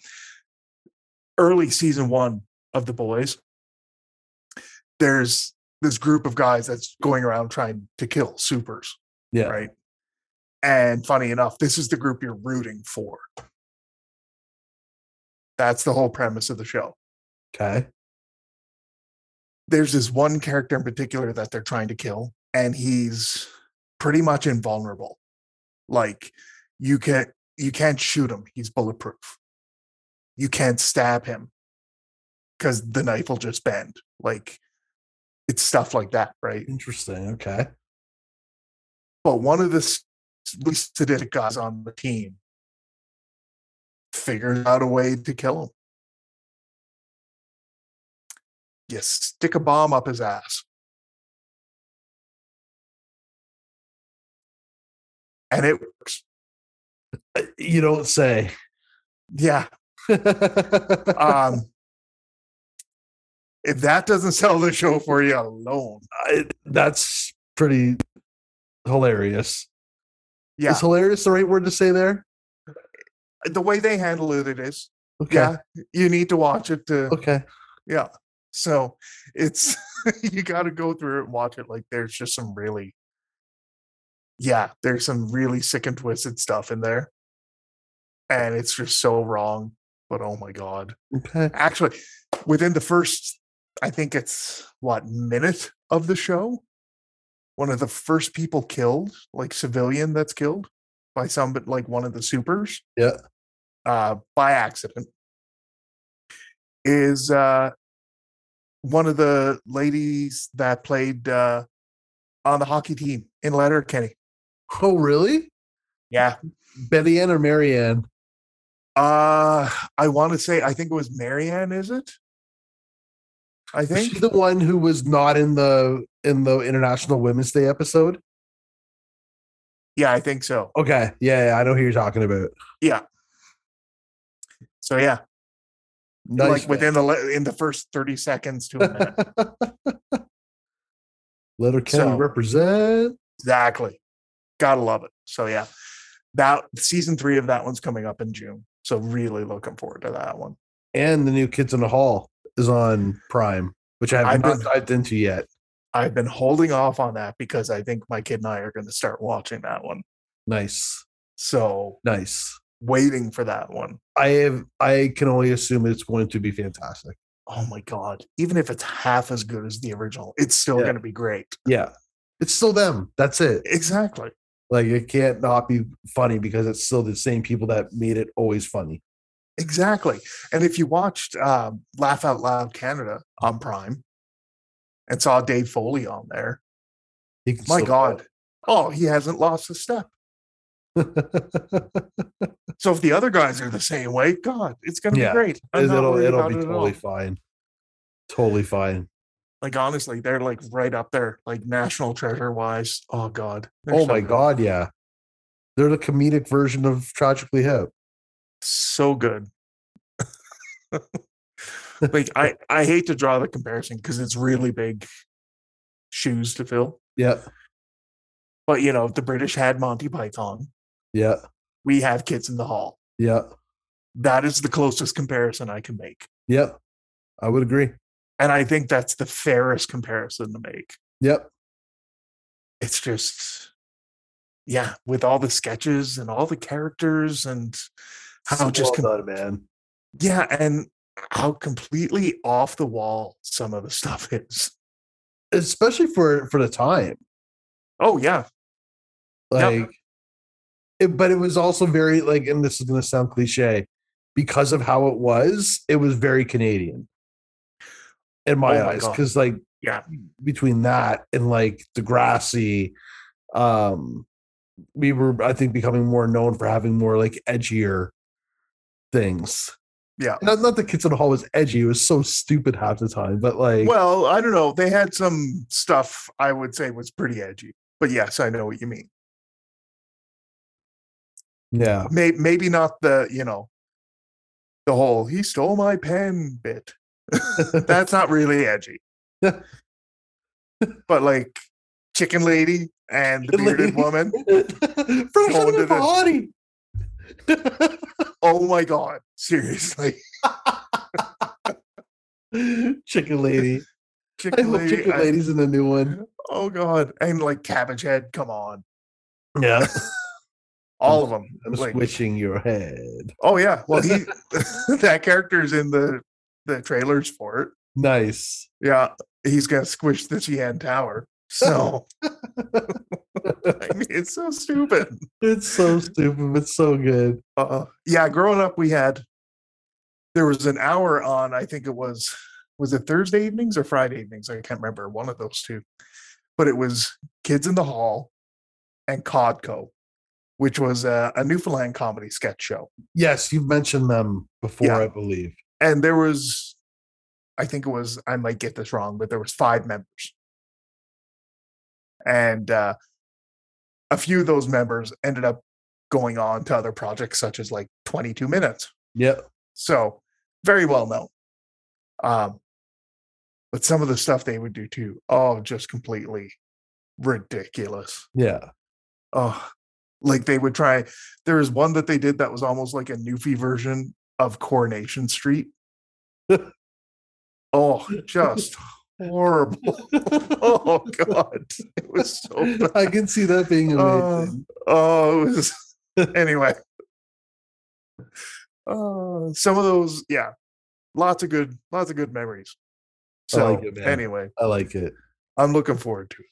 Speaker 1: early season one of The Boys, there's this group of guys that's going around trying to kill supers,
Speaker 2: Yeah.
Speaker 1: right? And funny enough, this is the group you're rooting for. That's the whole premise of the show.
Speaker 2: Okay.
Speaker 1: There's this one character in particular that they're trying to kill, and he's pretty much invulnerable. Like you can't you can't shoot him. He's bulletproof. You can't stab him because the knife will just bend. Like it's stuff like that, right?
Speaker 2: Interesting. Okay.
Speaker 1: But one of the least sadistic guys on the team figures out a way to kill him. You stick a bomb up his ass. And it works.
Speaker 2: Uh, You don't say.
Speaker 1: Yeah. Um, *laughs* if that doesn't sell the show for you alone,
Speaker 2: I, that's pretty hilarious.
Speaker 1: yeah,
Speaker 2: Is hilarious the right word to say there?
Speaker 1: the way they handle it, it is.
Speaker 2: Okay.
Speaker 1: Yeah, you need to watch it to
Speaker 2: Okay.
Speaker 1: yeah so it's *laughs* you got to go through it and watch it like there's just some really yeah there's some really sick and twisted stuff in there and it's just so wrong but oh my god
Speaker 2: Okay.
Speaker 1: actually within the first i think it's what minute of the show one of the first people killed like civilian that's killed by some but like one of the supers
Speaker 2: Yeah.
Speaker 1: uh by accident is uh one of the ladies that played uh on the hockey team in Letterkenny.
Speaker 2: Oh, really?
Speaker 1: Yeah.
Speaker 2: Betty Ann or Marianne?
Speaker 1: Uh I want to say I think it was Marianne, is it? I think
Speaker 2: she the one who was not in the in the International Women's Day episode?
Speaker 1: yeah, I think so.
Speaker 2: Okay. Yeah, yeah I know who you're talking about.
Speaker 1: Yeah. So yeah,
Speaker 2: Nice.
Speaker 1: like within the in the first 30 seconds to a minute. *laughs*
Speaker 2: Letterkenny
Speaker 1: So-
Speaker 2: represent.
Speaker 1: exactly. Gotta love it. So yeah. That season three of that one's coming up in June. So really looking forward to that one.
Speaker 2: And the new Kids in the Hall is on Prime, which I have
Speaker 1: I've
Speaker 2: not
Speaker 1: been-
Speaker 2: dived into yet.
Speaker 1: I've been holding off on that because I think my kid and I are going to start watching that one.
Speaker 2: Nice.
Speaker 1: So
Speaker 2: Nice.
Speaker 1: Waiting for that one.
Speaker 2: I have I can only assume it's going to be fantastic.
Speaker 1: Oh my god! Even if it's half as good as the original, it's still
Speaker 2: Yeah.
Speaker 1: going to be great.
Speaker 2: Yeah. It's still them. That's it.
Speaker 1: Exactly.
Speaker 2: Like it can't not be funny because it's still the same people that made it always funny.
Speaker 1: Exactly. And if you watched um, Laugh Out Loud Canada on Prime and saw Dave Foley on there, my god! Oh, he hasn't lost a step. *laughs* So if the other guys are the same way, God, it's going to
Speaker 2: Yeah.
Speaker 1: be great. I'm
Speaker 2: it'll it'll be
Speaker 1: it
Speaker 2: totally fine. Totally fine.
Speaker 1: Like honestly, they're like right up there, like national treasure wise. Oh God!
Speaker 2: Oh my
Speaker 1: good.
Speaker 2: god, yeah. They're the comedic version of Tragically Hip.
Speaker 1: so good. *laughs* like I, I hate to draw the comparison because it's really big shoes to fill.
Speaker 2: Yeah.
Speaker 1: But you know, the British had Monty Python,
Speaker 2: Yeah.
Speaker 1: we have Kids in the Hall.
Speaker 2: Yeah.
Speaker 1: That is the closest comparison I can make.
Speaker 2: Yep. I would agree.
Speaker 1: And I think that's the fairest comparison to make.
Speaker 2: Yep.
Speaker 1: It's just yeah, with all the sketches and all the characters and how
Speaker 2: So
Speaker 1: just
Speaker 2: well
Speaker 1: com-
Speaker 2: done, man.
Speaker 1: yeah, and how completely off the wall some of the stuff *laughs* is.
Speaker 2: Especially for for the time.
Speaker 1: Oh yeah, Yep.
Speaker 2: It, but it was also very like, and this is gonna sound cliche, because of how it was, it was very Canadian in my
Speaker 1: Oh my
Speaker 2: eyes. Because like
Speaker 1: yeah.
Speaker 2: between that and like Degrassi, um, we were I think becoming more known for having more like edgier things.
Speaker 1: Yeah.
Speaker 2: Not, not that Kids in the Hall was edgy, it was so stupid half the time, but like
Speaker 1: Well, I don't know. They had some stuff I would say was pretty edgy. But yes, I know what you mean.
Speaker 2: Yeah.
Speaker 1: May- maybe not the, you know, the whole he stole my pen bit. *laughs* That's not really edgy. *laughs* but like Chicken Lady and the bearded
Speaker 2: Lady.
Speaker 1: woman. *laughs*
Speaker 2: Fresh of the body.
Speaker 1: Oh my god. Seriously.
Speaker 2: Chicken lady.
Speaker 1: Chick
Speaker 2: I hope Chicken
Speaker 1: I-
Speaker 2: Lady's in the new one.
Speaker 1: Oh god, and like Cabbage Head, come on,
Speaker 2: Yeah.
Speaker 1: All of them.
Speaker 2: I'm
Speaker 1: Like,
Speaker 2: squishing your head.
Speaker 1: oh yeah, well he *laughs* *laughs* that character's in the the trailers for it.
Speaker 2: Nice.
Speaker 1: Yeah, he's gonna squish the CN Tower. So *laughs* I mean, it's so stupid.
Speaker 2: It's so stupid, but so good.
Speaker 1: Uh, yeah, growing up, we had there was an hour on. I think it was was it Thursday evenings or Friday evenings? I can't remember one of those two. But it was Kids in the Hall and Codco, which was a, a Newfoundland comedy sketch show.
Speaker 2: Yes, you've mentioned them before,
Speaker 1: Yeah.
Speaker 2: I believe.
Speaker 1: And there was, I think it was, I might get this wrong, but there was five members, and uh, a few of those members ended up going on to other projects such as like 22 Minutes.
Speaker 2: Yeah.
Speaker 1: So very well known. Um, but some of the stuff they would do too, oh, just completely ridiculous.
Speaker 2: Yeah.
Speaker 1: Oh, like they would try. There was one that they did that was almost like a Newfie version of Coronation Street. oh, just horrible. *laughs* oh God, it was so bad.
Speaker 2: I can see that being amazing.
Speaker 1: Oh, it was *laughs* anyway. Uh, some of those, yeah, lots of good, lots of good memories.
Speaker 2: I
Speaker 1: So
Speaker 2: like it, man.
Speaker 1: anyway,
Speaker 2: I like it.
Speaker 1: I'm looking forward to it.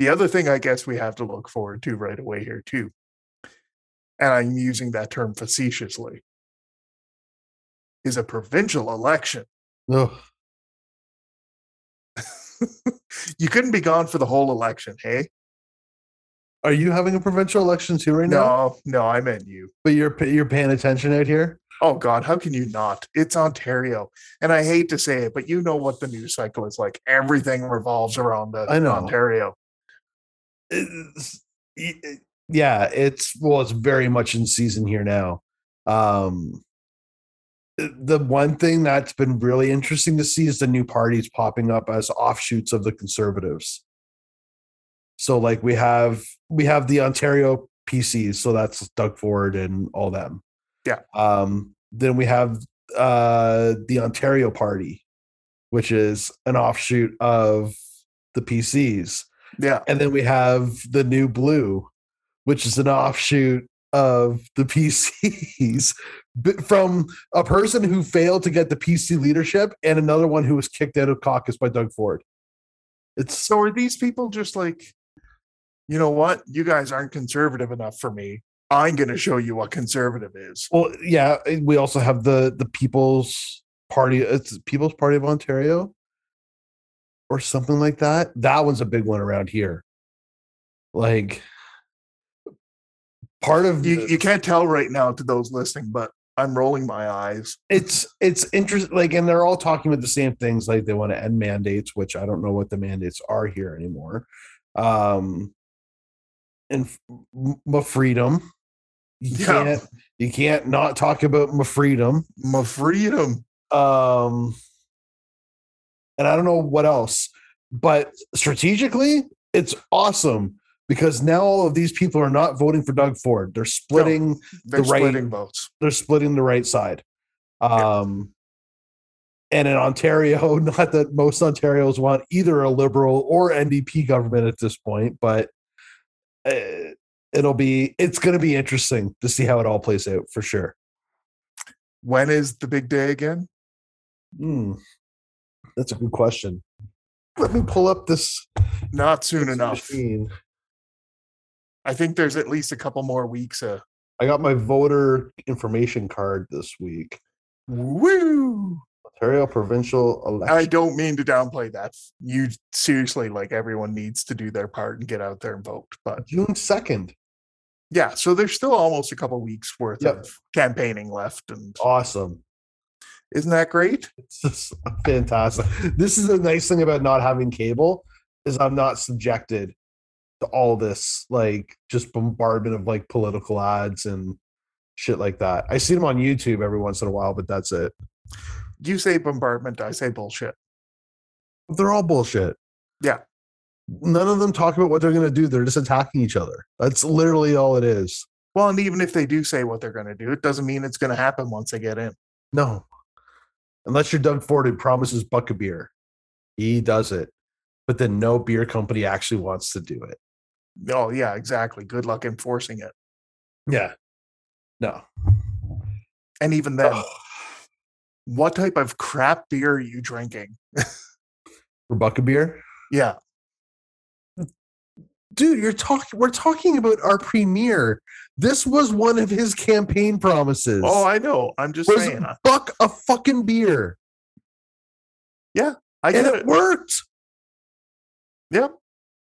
Speaker 1: The other thing I guess we have to look forward to right away here too, and I'm using that term facetiously, is a provincial election.
Speaker 2: Oh, *laughs*
Speaker 1: you couldn't be gone for the whole election, hey?
Speaker 2: are you having a provincial election too right now?
Speaker 1: No, no, I meant you.
Speaker 2: But you're you're paying attention out here.
Speaker 1: Oh God, how can you not? It's Ontario, and I hate to say it, but you know what the news cycle is like. Everything revolves around the
Speaker 2: I know.
Speaker 1: Ontario.
Speaker 2: It's- y- y- yeah, it's well, it's very much in season here now. Um, the one thing that's been really interesting to see is the new parties popping up as offshoots of the conservatives. So, like we have we have the Ontario PCs, so that's Doug Ford and all them.
Speaker 1: Yeah.
Speaker 2: Um, then we have uh the Ontario Party, which is an offshoot of the PCs.
Speaker 1: Yeah,
Speaker 2: And then we have the new blue, which is an offshoot of the *laughs* PCs from a person who failed to get the PC leadership and another one who was kicked out of caucus by Doug Ford. It's
Speaker 1: So are these people just like, you know what? You guys aren't conservative enough for me. I'm going to show you what conservative is.
Speaker 2: well, yeah. We also have the the People's Party. Uh, it's People's Party of Ontario, or something like that. That one's a big one around here. Like part of
Speaker 1: You,
Speaker 2: the-
Speaker 1: you can't tell right now to those listening, but I'm rolling my eyes.
Speaker 2: it's it's interesting like and they're all talking about the same things like they want to end mandates which i don't know what the mandates are here anymore um and my freedom you
Speaker 1: Yeah.
Speaker 2: can't you can't not talk about my freedom
Speaker 1: My freedom.
Speaker 2: um and i don't know what else but strategically it's awesome because now all of these people are not voting for doug ford they're splitting
Speaker 1: They're
Speaker 2: The right-
Speaker 1: splitting votes.
Speaker 2: they're splitting the right side. Um, and in Ontario, *laughs* not that most Ontarios want either a liberal or NDP government at this point, but uh, it'll be it's going to be interesting to see how it all plays out for sure.
Speaker 1: When is the big day again?
Speaker 2: Hmm. That's a good question. Let me pull up this
Speaker 1: Not soon
Speaker 2: this
Speaker 1: enough.
Speaker 2: machine.
Speaker 1: I think there's at least a couple more weeks. Uh,
Speaker 2: I got my voter information card this week.
Speaker 1: woo!
Speaker 2: Ontario provincial election.
Speaker 1: I don't mean to downplay that. You seriously, like everyone needs to do their part and get out there and vote. But
Speaker 2: June second.
Speaker 1: yeah, so there's still almost a couple weeks worth
Speaker 2: Yep.
Speaker 1: of campaigning left, and
Speaker 2: Awesome.
Speaker 1: Isn't that great? *laughs*
Speaker 2: It's fantastic. This is the nice thing about not having cable is I'm not subjected to all this like just bombardment of like political ads and shit like that. I see them on YouTube every once in a while, but that's it.
Speaker 1: You say bombardment, I say bullshit.
Speaker 2: They're all bullshit.
Speaker 1: Yeah.
Speaker 2: None of them talk about what they're going to do. They're just attacking each other. That's literally all it is.
Speaker 1: Well, and even if they do say what they're going to do, it doesn't mean it's going to happen once they get in.
Speaker 2: No. Unless you're Doug Ford who promises buck a beer. He does it, but then no beer company actually wants to do it.
Speaker 1: Oh yeah, exactly. Good luck enforcing it.
Speaker 2: Yeah. No.
Speaker 1: And even then, what type of crap beer are you drinking? *laughs*
Speaker 2: For buck a beer?
Speaker 1: Yeah.
Speaker 2: Dude, you're talking we're talking about our premier. This was one of his campaign promises.
Speaker 1: Oh, I know. I'm just
Speaker 2: was
Speaker 1: saying.
Speaker 2: Buck a fucking beer.
Speaker 1: Yeah, I
Speaker 2: and
Speaker 1: get
Speaker 2: it
Speaker 1: it.
Speaker 2: worked.
Speaker 1: Yep.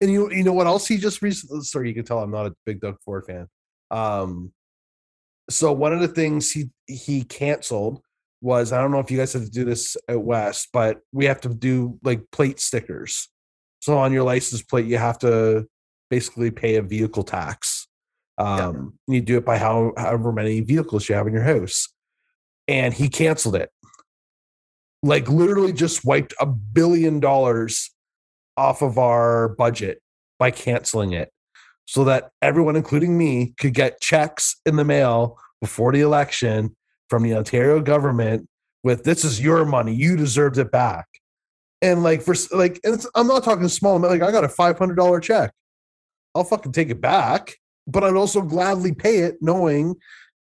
Speaker 2: And you you know what else he just recently sorry, you can tell I'm not a big Doug Ford fan. Um so one of the things he he canceled was I don't know if you guys have to do this at West, but we have to do like plate stickers. So on your license plate, you have to basically pay a vehicle tax. Um, and you do it by how however many vehicles you have in your house. And he canceled it. Like literally just wiped a billion dollars off of our budget by canceling it so that everyone, including me, could get checks in the mail before the election from the Ontario government with this is your money, you deserved it back. And like for like, and it's, I'm not talking small amount. Like I got a five hundred dollar check, I'll fucking take it back, but I'd also gladly pay it, knowing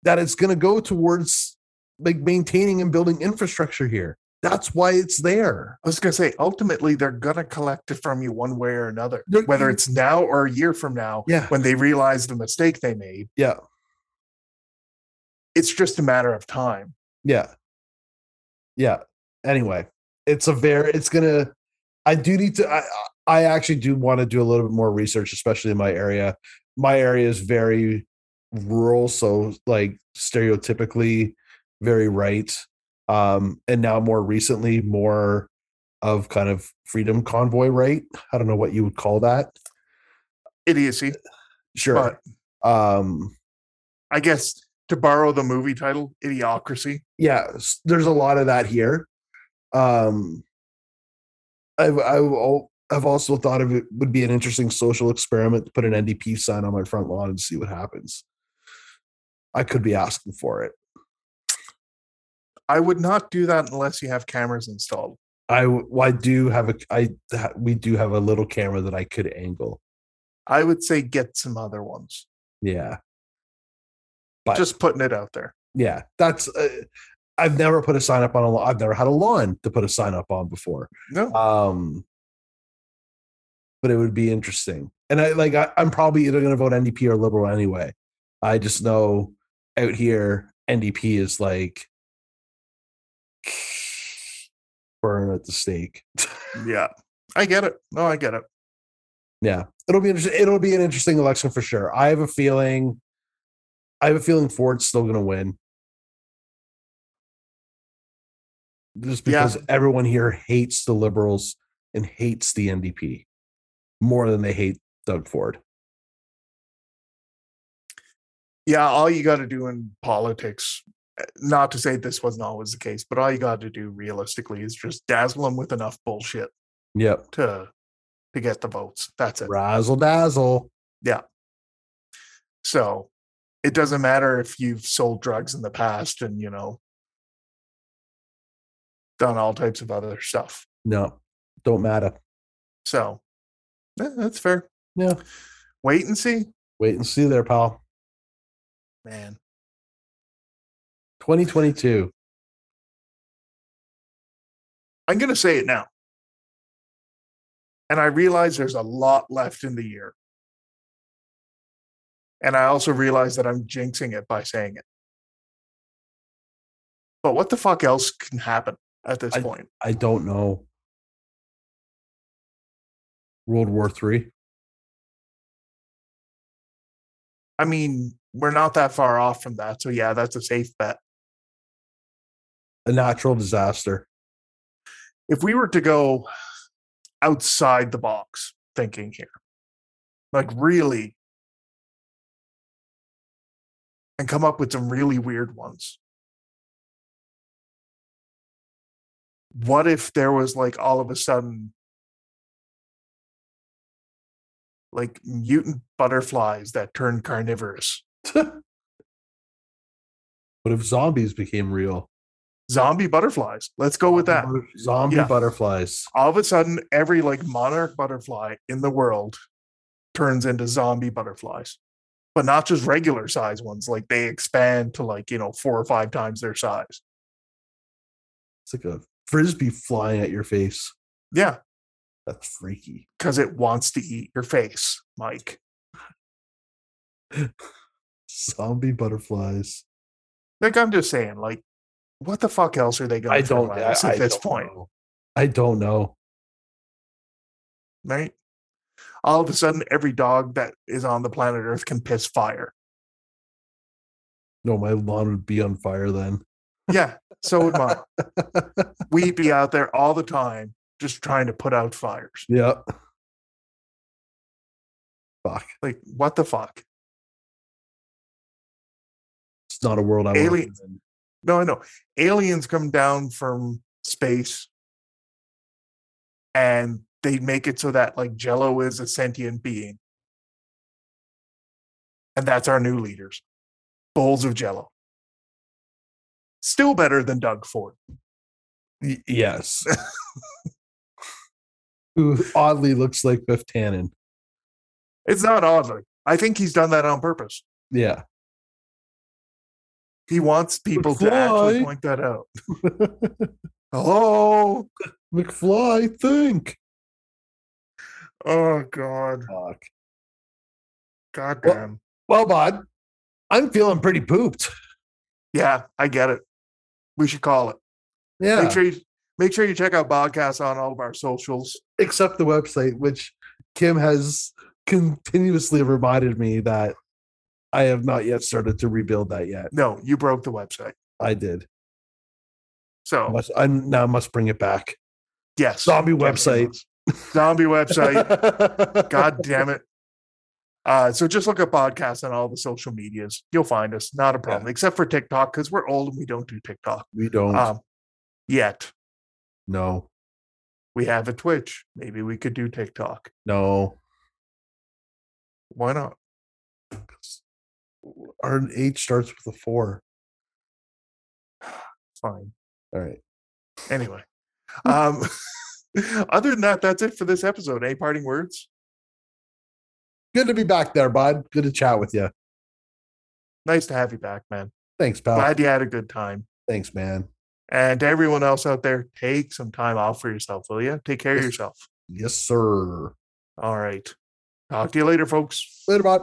Speaker 2: that it's going to go towards like maintaining and building infrastructure here. That's why it's there.
Speaker 1: I was gonna say, ultimately, they're gonna collect it from you one way or another,
Speaker 2: They're-
Speaker 1: whether it's now or a year from now,
Speaker 2: Yeah.
Speaker 1: when they realize the mistake they made.
Speaker 2: Yeah.
Speaker 1: It's just a matter of time.
Speaker 2: Yeah. Yeah. Anyway, it's a very it's gonna I do need to I I actually do want to do a little bit more research, especially in my area. My area is very rural, so like stereotypically very right. Um, and now more recently, more of kind of freedom convoy right. I don't know what you would call that.
Speaker 1: Idiocy.
Speaker 2: Sure.
Speaker 1: But
Speaker 2: um
Speaker 1: I guess to borrow the movie title, Idiocracy.
Speaker 2: yeah there's a lot of that here um i've, al- I've also thought of it would be an interesting social experiment to put an ndp sign on my front lawn and see what happens i could be asking for it
Speaker 1: I would not do that unless you have cameras installed.
Speaker 2: I, well, i do have a i we do have a little camera that i could angle
Speaker 1: I would say get some other ones.
Speaker 2: yeah But-
Speaker 1: Just putting it out there.
Speaker 2: yeah that's uh, i've never put a sign up on a lawn i've never had a lawn to put a sign up on before
Speaker 1: No.
Speaker 2: um but it would be interesting and i like I, i'm probably either going to vote ndp or liberal anyway i just know out here ndp is like *sighs* burn at the stake *laughs*
Speaker 1: Yeah. I get it. No, I get it.
Speaker 2: yeah it'll be interesting it'll be an interesting election for sure i have a feeling i have a feeling ford's still going to win just
Speaker 1: Yeah.
Speaker 2: because everyone here hates the liberals and hates the ndp more than they hate doug ford
Speaker 1: Yeah, all you got to do in politics, eh, not to say this wasn't always the case, but all you got to do realistically is just dazzle them with enough bullshit
Speaker 2: yep
Speaker 1: to to get the votes. That's it.
Speaker 2: razzle dazzle Yeah.
Speaker 1: So it doesn't matter if you've sold drugs in the past and you know done all types of other stuff.
Speaker 2: no don't matter
Speaker 1: So eh, that's fair.
Speaker 2: yeah
Speaker 1: Wait and see,
Speaker 2: wait and see there pal
Speaker 1: man.
Speaker 2: 2022
Speaker 1: I'm going to say it now. And I realize there's a lot left in the year. And I also realize that I'm jinxing it by saying it. But what the fuck else can happen at this
Speaker 2: I-
Speaker 1: point?
Speaker 2: i don't know world war three
Speaker 1: I mean, we're not that far off from that. So, yeah, that's a safe bet.
Speaker 2: a natural disaster
Speaker 1: If we were to go outside the box thinking here, like really, and come up with some really weird ones. What if there was like all of a sudden like mutant butterflies that turn carnivorous? *laughs*
Speaker 2: what if zombies became real
Speaker 1: zombie butterflies. Let's go with that.
Speaker 2: Zombie
Speaker 1: Yeah.
Speaker 2: butterflies.
Speaker 1: All of a sudden, every like monarch butterfly in the world turns into zombie butterflies, but not just regular size ones. Like they expand to like, you know, four or five times their size.
Speaker 2: It's like a frisbee flying at your face.
Speaker 1: Yeah,
Speaker 2: That's freaky.
Speaker 1: because it wants to eat your face, Mike.
Speaker 2: Zombie butterflies.
Speaker 1: Like I'm just saying, like, what the fuck else are they going
Speaker 2: I
Speaker 1: to
Speaker 2: don't. I,
Speaker 1: at at
Speaker 2: I
Speaker 1: this
Speaker 2: don't
Speaker 1: point?
Speaker 2: know. I don't know.
Speaker 1: right? All of a sudden, every dog that is on the planet Earth can piss fire.
Speaker 2: No, my lawn would be on fire then.
Speaker 1: Yeah, so would mine. *laughs* We'd be out there all the time just trying to put out fires.
Speaker 2: Yeah. Fuck.
Speaker 1: Like, what the fuck?
Speaker 2: It's not a world I want
Speaker 1: Alien-
Speaker 2: in.
Speaker 1: No, I know. Aliens come down from space and they make it so that, like, Jello is a sentient being. And that's our new leaders bowls of Jello. Still better than Doug Ford.
Speaker 2: Y- yes. *laughs* Who oddly looks like Biff Tannen.
Speaker 1: It's not oddly. I think he's done that on purpose.
Speaker 2: Yeah.
Speaker 1: He wants people to actually point that out. *laughs* Hello.
Speaker 2: McFly, think.
Speaker 1: Oh God.
Speaker 2: Fuck.
Speaker 1: God
Speaker 2: Well-
Speaker 1: damn.
Speaker 2: Well, bud, I'm feeling pretty pooped.
Speaker 1: Yeah, I get it. We should call it.
Speaker 2: Yeah.
Speaker 1: Make sure you make sure you check out podcasts on all of our socials.
Speaker 2: Except the website, which Kim has continuously reminded me that I have not yet started to rebuild that yet.
Speaker 1: No, you broke the website.
Speaker 2: I did. I
Speaker 1: So
Speaker 2: must, I now must bring it back.
Speaker 1: yes.
Speaker 2: Zombie website.
Speaker 1: Zombie website. *laughs* God damn it. Uh, so just look at podcasts on all the social medias. You'll find us. Not a problem, except for TikTok, because we're old and we don't do TikTok.
Speaker 2: We don't.
Speaker 1: Um, yet.
Speaker 2: no.
Speaker 1: We have a Twitch. Maybe we could do TikTok.
Speaker 2: No.
Speaker 1: Why not?
Speaker 2: Our H starts with a four. *sighs*
Speaker 1: Fine.
Speaker 2: All right.
Speaker 1: Anyway. *laughs* Um *laughs* other than that, that's it for this episode. Any parting words?
Speaker 2: Good to be back there, bud. Good to chat with you.
Speaker 1: Nice to have you back, man.
Speaker 2: Thanks, pal.
Speaker 1: Glad you had a good time.
Speaker 2: Thanks, man.
Speaker 1: And to everyone else out there, take some time off for yourself, will you? Take care of yourself.
Speaker 2: Yes, sir.
Speaker 1: All right. Talk to you later, folks.
Speaker 2: Later, bud.